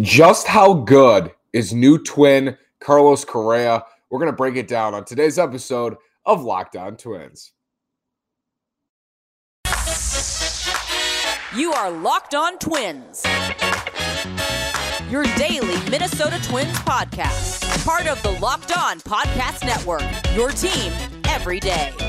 Just how good is new twin Carlos Correa? We're going to break it down on today's episode of Locked On Twins. You are Locked On Twins, your daily Minnesota Twins podcast, part of the Locked On Podcast Network, your team every day.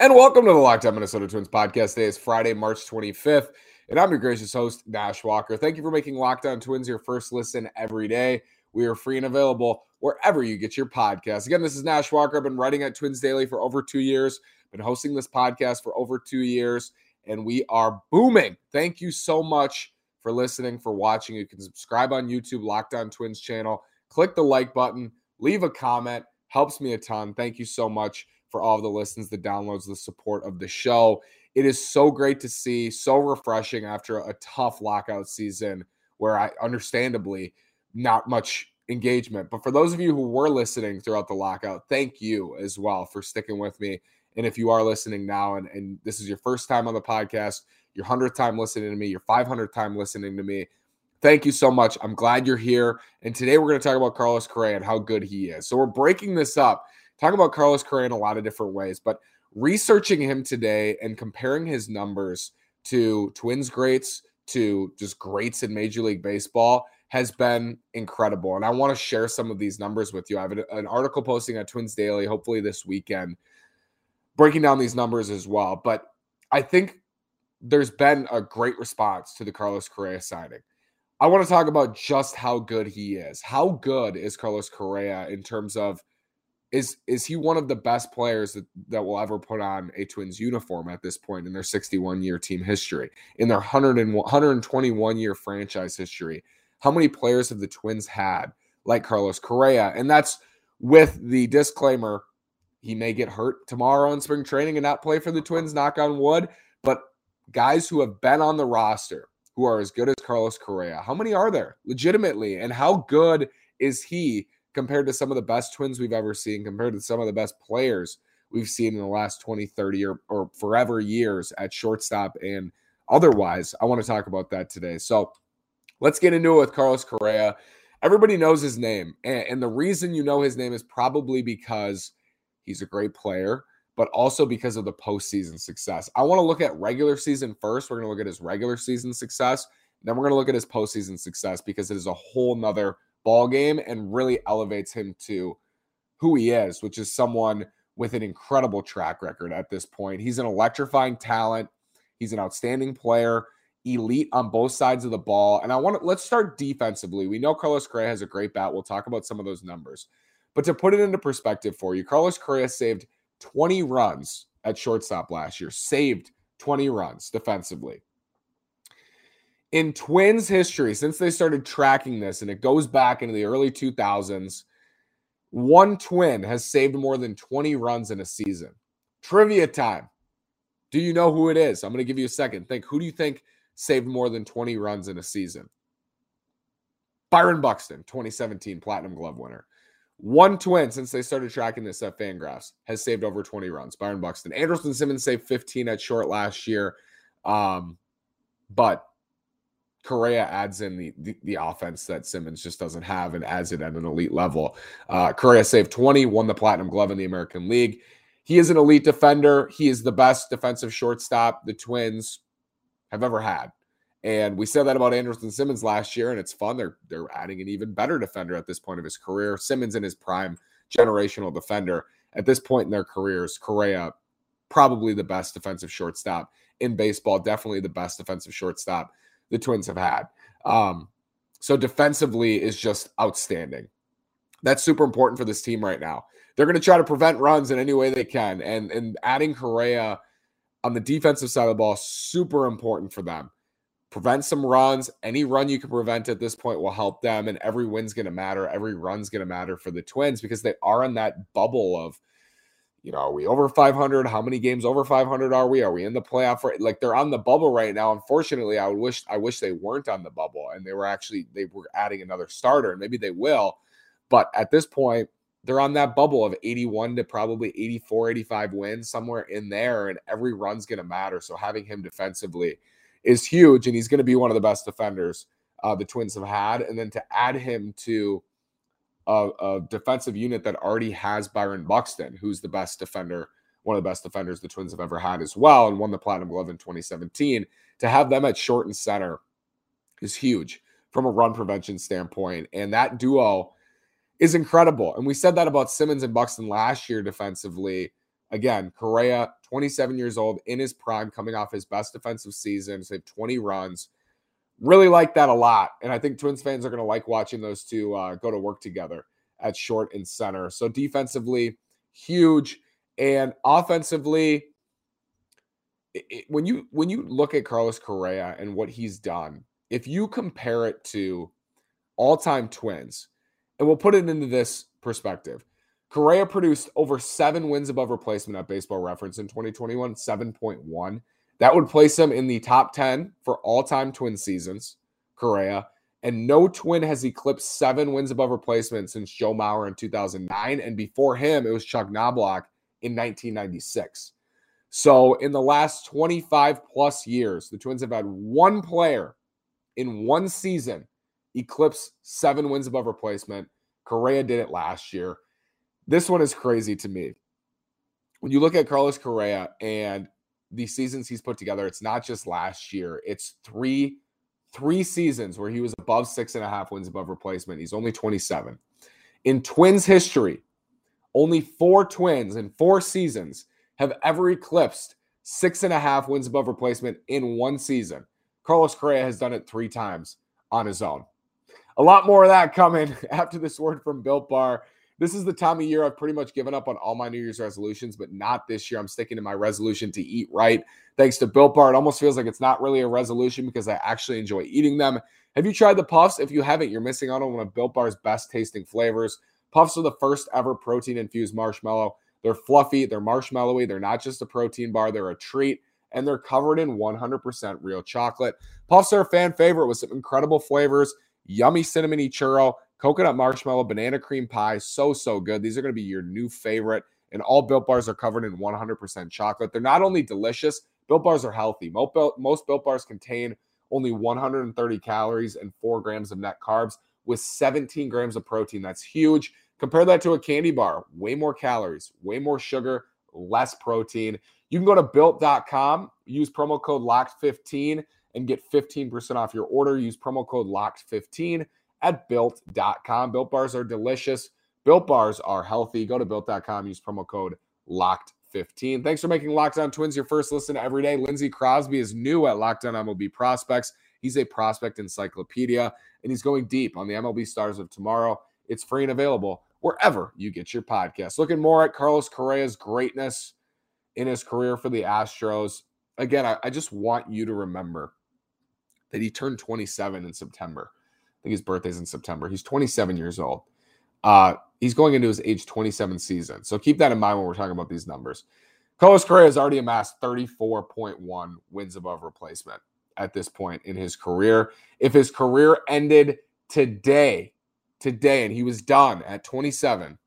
And welcome to the Locked On Minnesota Twins podcast. Today is Friday, March 25th, and I'm your gracious host, Nash Walker. Thank you for making Locked On Twins your first listen every day. We are free and available wherever you get your podcast. Again, this is Nash Walker. I've been writing at Twins Daily for over two years, been hosting this podcast for over two years, and we are booming. Thank you so much for listening, for watching. You can subscribe on YouTube, Locked On Twins channel. Click the like button, leave a comment, helps me a ton. Thank you so much for all the listens, the downloads, the support of the show. It is so great to see, so refreshing after a tough lockout season where I understandably not much engagement. But for those of you who were listening throughout the lockout, thank you as well for sticking with me. And if you are listening now and, and this is your first time on the podcast, your 100th time listening to me, your 500th time listening to me, thank you so much. I'm glad you're here. And today we're going to talk about Carlos Correa and how good he is. So we're breaking this up talk about Carlos Correa in a lot of different ways, but researching him today and comparing his numbers to Twins greats, to just greats in Major League Baseball has been incredible. And I want to share some of these numbers with you. I have an article posting at Twins Daily, hopefully this weekend, breaking down these numbers as well. But I think there's been a great response to the Carlos Correa signing. I want to talk about just how good he is. How good is Carlos Correa in terms of is is he one of the best players that, that will ever put on a Twins uniform at this point in their 61 year team history, in their 100 and 121 year franchise history? How many players have the Twins had like Carlos Correa? And that's with the disclaimer he may get hurt tomorrow in spring training and not play for the Twins, knock on wood. But guys who have been on the roster who are as good as Carlos Correa, how many are there legitimately? And how good is he compared to some of the best twins we've ever seen, compared to some of the best players we've seen in the last 20, 30 or, or forever years at shortstop and otherwise. I want to talk about that today. So let's get into it with Carlos Correa. Everybody knows his name. And, and the reason you know his name is probably because he's a great player, but also because of the postseason success. I want to look at regular season first. We're going to look at his regular season success. Then we're going to look at his postseason success because it is a whole nother ball game and really elevates him to who he is, which is someone with an incredible track record at this point. He's an electrifying talent. He's an outstanding player, elite on both sides of the ball. And I want to let's start defensively. We know Carlos Correa has a great bat. We'll talk about some of those numbers. But to put it into perspective for you, Carlos Correa saved 20 runs at shortstop last year, saved 20 runs defensively in Twins history, since they started tracking this, and it goes back into the early 2000s, one Twin has saved more than 20 runs in a season. Trivia time. Do you know who it is? I'm going to give you a second. Think who do you think saved more than 20 runs in a season? Byron Buxton, 2017 Platinum Glove winner. One twin since they started tracking this at Fangraphs has saved over 20 runs. Byron Buxton. Andrelton Simmons saved 15 at short last year. Um, but Correa adds in the, the, the offense that Simmons just doesn't have and adds it at an elite level. Uh, Correa saved 20, won the Platinum Glove in the American League. He is an elite defender. He is the best defensive shortstop the Twins have ever had. And we said that about Andrelton Simmons last year, and it's fun. They're they're adding an even better defender at this point of his career. Simmons in his prime, generational defender. At this point in their careers, Correa probably the best defensive shortstop in baseball. Definitely the best defensive shortstop the Twins have had. Um, so defensively is just outstanding. That's super important for this team right now. They're going to try to prevent runs in any way they can, and and adding Correa on the defensive side of the ball super important for them. Prevent some runs. Any run you can prevent at this point will help them, and every win's going to matter. Every run's going to matter for the Twins because they are in that bubble of you know, are we over 500? How many games over 500 are we? Are we in the playoff? For, like they're on the bubble right now. Unfortunately, I would wish I wish they weren't on the bubble and they were actually they were adding another starter and maybe they will. But at this point, they're on that bubble of 81 to probably 84, 85 wins, somewhere in there, and every run's going to matter. So having him defensively is huge, and he's going to be one of the best defenders uh, the Twins have had. And then to add him to a, a, defensive unit that already has Byron Buxton, who's the best defender, one of the best defenders the Twins have ever had as well, and won the Platinum Glove in 2017. To have them at short and center is huge from a run prevention standpoint. And that duo is incredible. And we said that about Simmons and Buxton last year defensively. Again, Correa, 27 years old, in his prime, coming off his best defensive season, saved 20 runs. Really like that a lot. And I think Twins fans are going to like watching those two uh, go to work together at short and center. So defensively, huge. And offensively, it, when you when you look at Carlos Correa and what he's done, if you compare it to all-time twins, and we'll put it into this perspective. Correa produced over seven wins above replacement at baseball reference in 2021, 7.1. That would place him in the top 10 for all time twin seasons, Correa. And no twin has eclipsed seven wins above replacement since Joe Mauer in 2009. And before him, it was Chuck Knoblauch in 1996. So in the last 25 plus years, the Twins have had one player in one season eclipse seven wins above replacement. Correa did it last year. This one is crazy to me. When you look at Carlos Correa and the seasons he's put together, it's not just last year, it's three three seasons where he was above six and a half wins above replacement. He's only 27. In Twins history, only four Twins in four seasons have ever eclipsed six and a half wins above replacement in one season. Carlos Correa has done it three times on his own. A lot more of that coming after this word from Built Bar. This is the time of year I've pretty much given up on all my New Year's resolutions, but not this year. I'm sticking to my resolution to eat right. Thanks to Built Bar, it almost feels like it's not really a resolution because I actually enjoy eating them. Have you tried the puffs? If you haven't, you're missing out on one of Built Bar's best tasting flavors. Puffs are the first ever protein infused marshmallow. They're fluffy, they're marshmallowy, they're not just a protein bar, they're a treat, and they're covered in 100% real chocolate. Puffs are a fan favorite with some incredible flavors yummy cinnamon churro, coconut marshmallow, banana cream pie. So, so good. These are going to be your new favorite. And all built bars are covered in 100% chocolate. They're not only delicious, built bars are healthy. Most built, bars contain only 130 calories and four grams of net carbs with 17 grams of protein. That's huge. Compare that to a candy bar way more calories, way more sugar, less protein. You can go to built.com, use promo code LOCKED15 and get 15% off your order. Use promo code LOCKED15 at built.com. Built bars are delicious. Built bars are healthy. Go to built.com, use promo code LOCKED15. Thanks for making Locked On Twins your first listen every day. Lindsey Crosby is new at Locked On MLB Prospects. He's a prospect encyclopedia, and he's going deep on the MLB stars of tomorrow. It's free and available wherever you get your podcast. Looking more at Carlos Correa's greatness in his career for the Astros. Again, I, I just want you to remember that he turned 27 in September. I think his birthday's in September. He's 27 years old. Uh, he's going into his age 27 season. So keep that in mind when we're talking about these numbers. Carlos Correa has already amassed 34.1 wins above replacement at this point in his career. If his career ended today, today, and he was done at 27,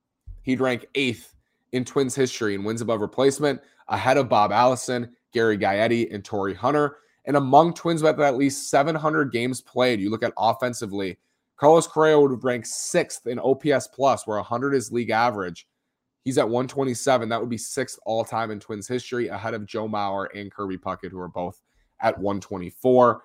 he'd rank eighth in Twins history in wins above replacement, ahead of Bob Allison, Gary Gaetti, and Torii Hunter. And among Twins with at least 700 games played, you look at offensively, Carlos Correa would rank sixth in OPS plus, where 100 is league average. He's at 127. That would be sixth all time in Twins history, ahead of Joe Mauer and Kirby Puckett, who are both at 124.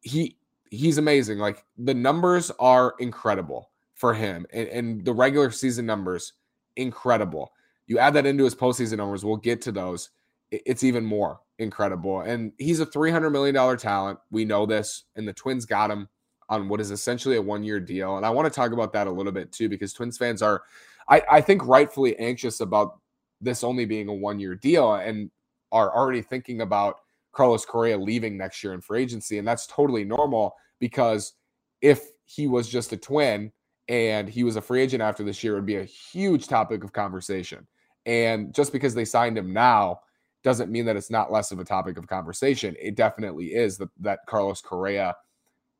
He he's amazing. Like the numbers are incredible for him, and, and the regular season numbers incredible. You add that into his postseason numbers. We'll get to those it's even more incredible. And he's a $300 million talent. We know this. And the Twins got him on what is essentially a one year deal. And I want to talk about that a little bit too, because Twins fans are, I, I think, rightfully anxious about this only being a one year deal and are already thinking about Carlos Correa leaving next year in free agency. And that's totally normal because if he was just a twin and he was a free agent after this year, it would be a huge topic of conversation. And just because they signed him now, doesn't mean that it's not less of a topic of conversation. It definitely is that, that Carlos Correa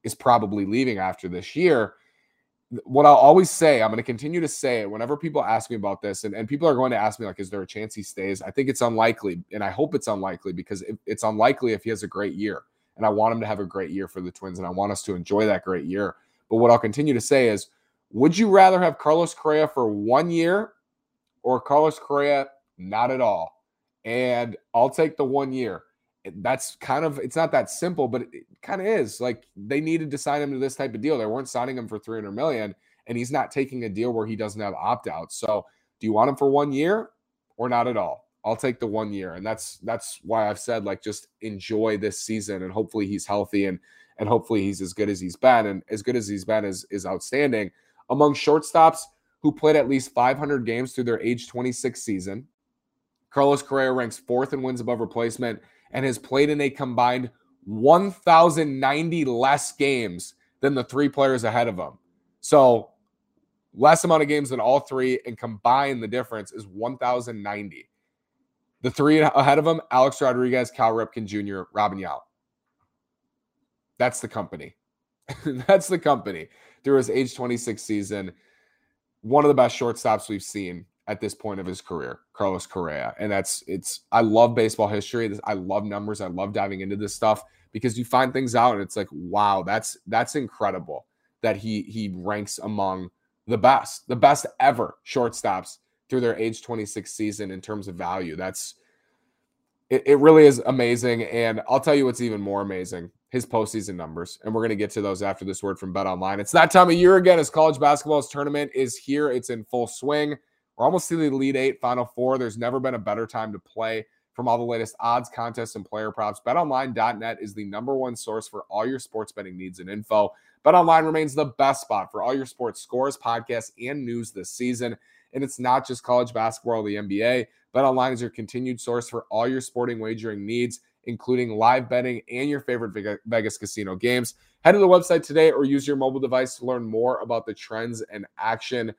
is probably leaving after this year. what I'll always say, I'm going to continue to say it whenever people ask me about this, and, and people are going to ask me, like, is there a chance he stays? I think it's unlikely, and I hope it's unlikely because it's unlikely if he has a great year. And I want him to have a great year for the Twins, and I want us to enjoy that great year. But what I'll continue to say is, would you rather have Carlos Correa for one year or Carlos Correa not at all? And I'll take the one year. That's kind of, it's not that simple, but it kind of is. Like they needed to sign him to this type of deal. They weren't signing him for 300 million, and he's not taking a deal where he doesn't have opt outs. So do you want him for one year or not at all? I'll take the one year. And that's that's why I've said like just enjoy this season and hopefully he's healthy and and hopefully he's as good as he's been. And as good as he's been is is outstanding. Among shortstops who played at least 500 games through their age 26 season, Carlos Correa ranks fourth in wins above replacement and has played in a combined 1,090 less games than the three players ahead of him. So, less amount of games than all three, and combined the difference is 1,090. The three ahead of him Alex Rodriguez, Cal Ripken Jr., Robin Yount. That's the company. That's the company through his age 26 season. One of the best shortstops we've seen at this point of his career, Carlos Correa. And that's it's I love baseball history. I love numbers. I love diving into this stuff because you find things out and it's like, wow, that's that's incredible that he he ranks among the best, the best ever shortstops through their age 26 season in terms of value. That's it, it really is amazing. And I'll tell you what's even more amazing his postseason numbers. And we're going to get to those after this word from Bet Online. It's that time of year again as college basketball's tournament is here. It's in full swing. We're almost to the Elite Eight, Final Four. There's never been a better time to play. From all the latest odds, contests, and player props, betonline.net is the number one source for all your sports betting needs and info. BetOnline remains the best spot for all your sports scores, podcasts, and news this season. And it's not just college basketball or the NBA. BetOnline is your continued source for all your sporting wagering needs, including live betting and your favorite Vegas casino games. Head to the website today or use your mobile device to learn more about the trends and action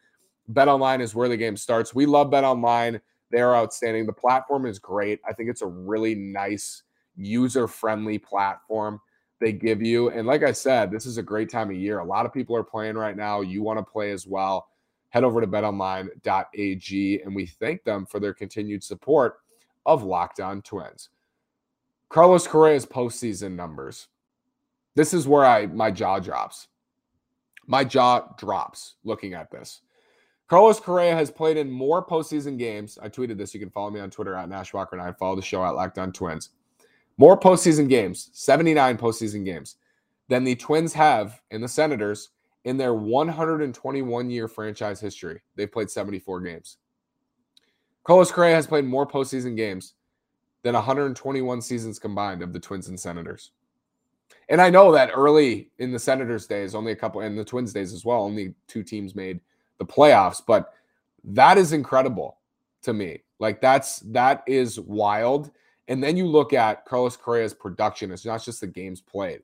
Bet Online is where the game starts. We love Bet Online. They are outstanding. The platform is great. I think it's a really nice, user friendly platform they give you. And like I said, this is a great time of year. A lot of people are playing right now. You want to play as well. Head over to betonline.ag and we thank them for their continued support of Locked On Twins. Carlos Correa's postseason numbers. This is where I my jaw drops. My jaw drops looking at this. Carlos Correa has played in more postseason games. I tweeted this. You can follow me on Twitter at Nash Walker and I follow the show at Locked On Twins. More postseason games, 79 postseason games, than the Twins have in the Senators in their 121 year franchise history. They've played 74 games. Carlos Correa has played more postseason games than 121 seasons combined of the Twins and Senators. And I know that early in the Senators' days, only a couple, and the Twins' days as well, only two teams made the playoffs. But that is incredible to me. Like that's that is wild. And then you look at Carlos Correa's production. It's not just the games played.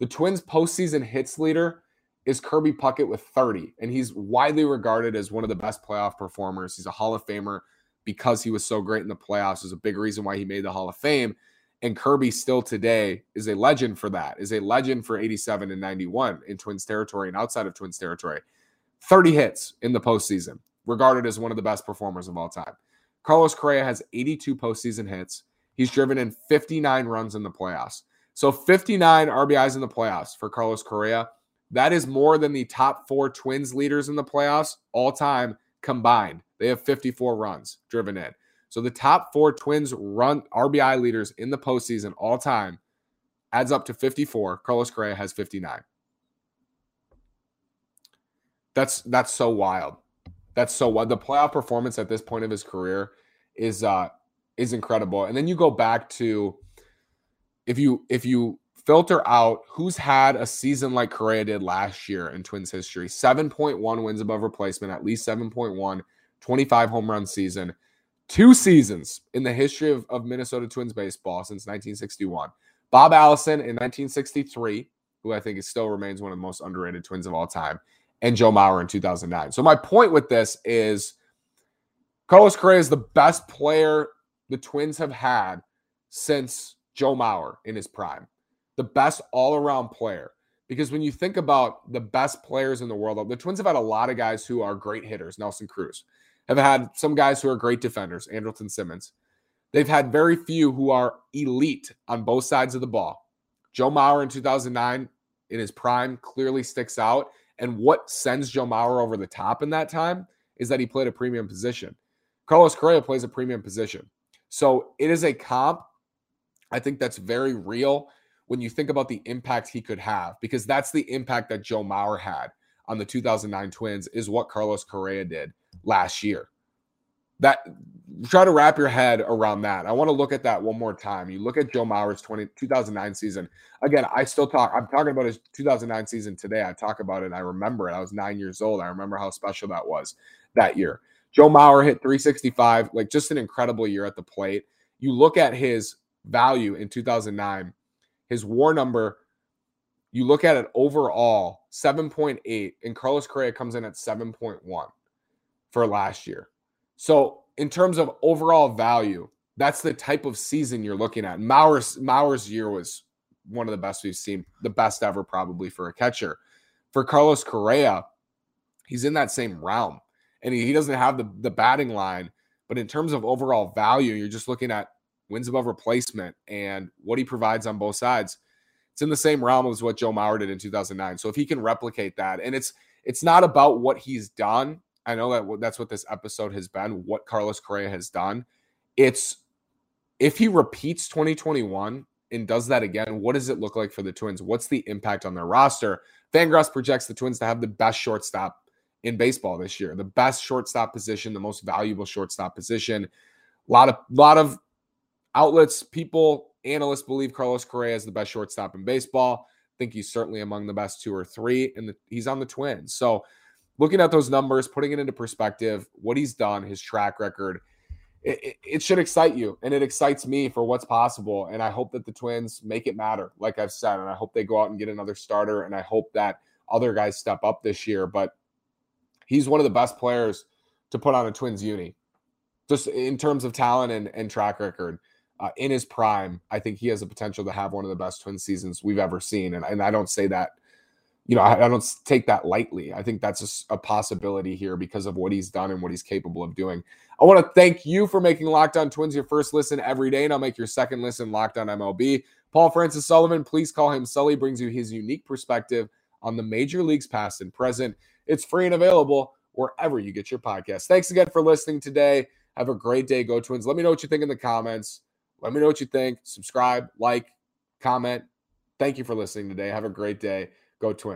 The Twins postseason hits leader is Kirby Puckett with 30, and he's widely regarded as one of the best playoff performers. He's a Hall of Famer because he was so great in the playoffs. Is a big reason why he made the Hall of Fame. And Kirby still today is a legend for that. Is a legend for 87 and 91 in Twins territory and outside of Twins territory. 30 hits in the postseason, regarded as one of the best performers of all time. Carlos Correa has 82 postseason hits. He's driven in 59 runs in the playoffs. So 59 RBIs in the playoffs for Carlos Correa. That is more than the top four Twins leaders in the playoffs all time combined. They have 54 runs driven in. So the top four Twins run RBI leaders in the postseason all time adds up to 54. Carlos Correa has 59. That's that's so wild. That's so wild. The playoff performance at this point of his career is uh is incredible. And then you go back to if you if you filter out who's had a season like Correa did last year in Twins history 7.1 wins above replacement, at least 7.1, 25 home run season, two seasons in the history of, of Minnesota Twins baseball since 1961. Bob Allison in 1963, who I think is still remains one of the most underrated Twins of all time, and Joe Mauer in 2009. So my point with this is Carlos Correa is the best player the Twins have had since Joe Mauer in his prime. The best all-around player Because when you think about the best players in the world, the Twins have had a lot of guys who are great hitters. Nelson Cruz have had some guys who are great defenders, Andrelton Simmons. They've had very few who are elite on both sides of the ball. Joe Mauer in 2009 in his prime clearly sticks out. And what sends Joe Mauer over the top in that time is that he played a premium position. Carlos Correa plays a premium position. So it is a comp. I think that's very real when you think about the impact he could have, because that's the impact that Joe Mauer had on the 2009 Twins, is what Carlos Correa did last year. That try to wrap your head around that. I want to look at that one more time. You look at Joe Mauer's 20, 2009 season. Again, I still talk, I'm talking about his 2009 season today. I talk about it. I remember it. I was nine years old. I remember how special that was that year. Joe Mauer hit 365, like just an incredible year at the plate. You look at his value in 2009, his war number, you look at it overall, 7.8, and Carlos Correa comes in at 7.1 for last year. So, in terms of overall value, that's the type of season you're looking at. Mauer's Mauer's year was one of the best we've seen, the best ever probably for a catcher. For Carlos Correa, he's in that same realm and he, he doesn't have the, the batting line. But in terms of overall value, you're just looking at wins above replacement and what he provides on both sides. It's in the same realm as what Joe Mauer did in 2009. So if he can replicate that, and it's it's not about what he's done. I know that that's what this episode has been. What Carlos Correa has done. It's if he repeats 2021 and does that again, what does it look like for the Twins? What's the impact on their roster? Fangraphs projects the Twins to have the best shortstop in baseball this year. The best shortstop position, the most valuable shortstop position. A lot of lot of outlets, people, analysts believe Carlos Correa is the best shortstop in baseball. I think he's certainly among the best two or three, and he's on the Twins. So, looking at those numbers, putting it into perspective, what he's done, his track record, it, it, it should excite you, and it excites me for what's possible. And I hope that the Twins make it matter, like I've said, and I hope they go out and get another starter, and I hope that other guys step up this year. But he's one of the best players to put on a Twins uni, just in terms of talent and, and track record. Uh, in his prime, I think he has the potential to have one of the best twin seasons we've ever seen. And, and I don't say that, you know, I, I don't take that lightly. I think that's a, a, possibility here because of what he's done and what he's capable of doing. I want to thank you for making Locked On Twins your first listen every day, and I'll make your second listen Locked On MLB. Paul Francis Sullivan, please call him Sully, brings you his unique perspective on the major leagues past and present. It's free and available wherever you get your podcast. Thanks again for listening today. Have a great day. Go Twins. Let me know what you think in the comments. Let me know what you think. Subscribe, like, comment. Thank you for listening today. Have a great day. Go Twins.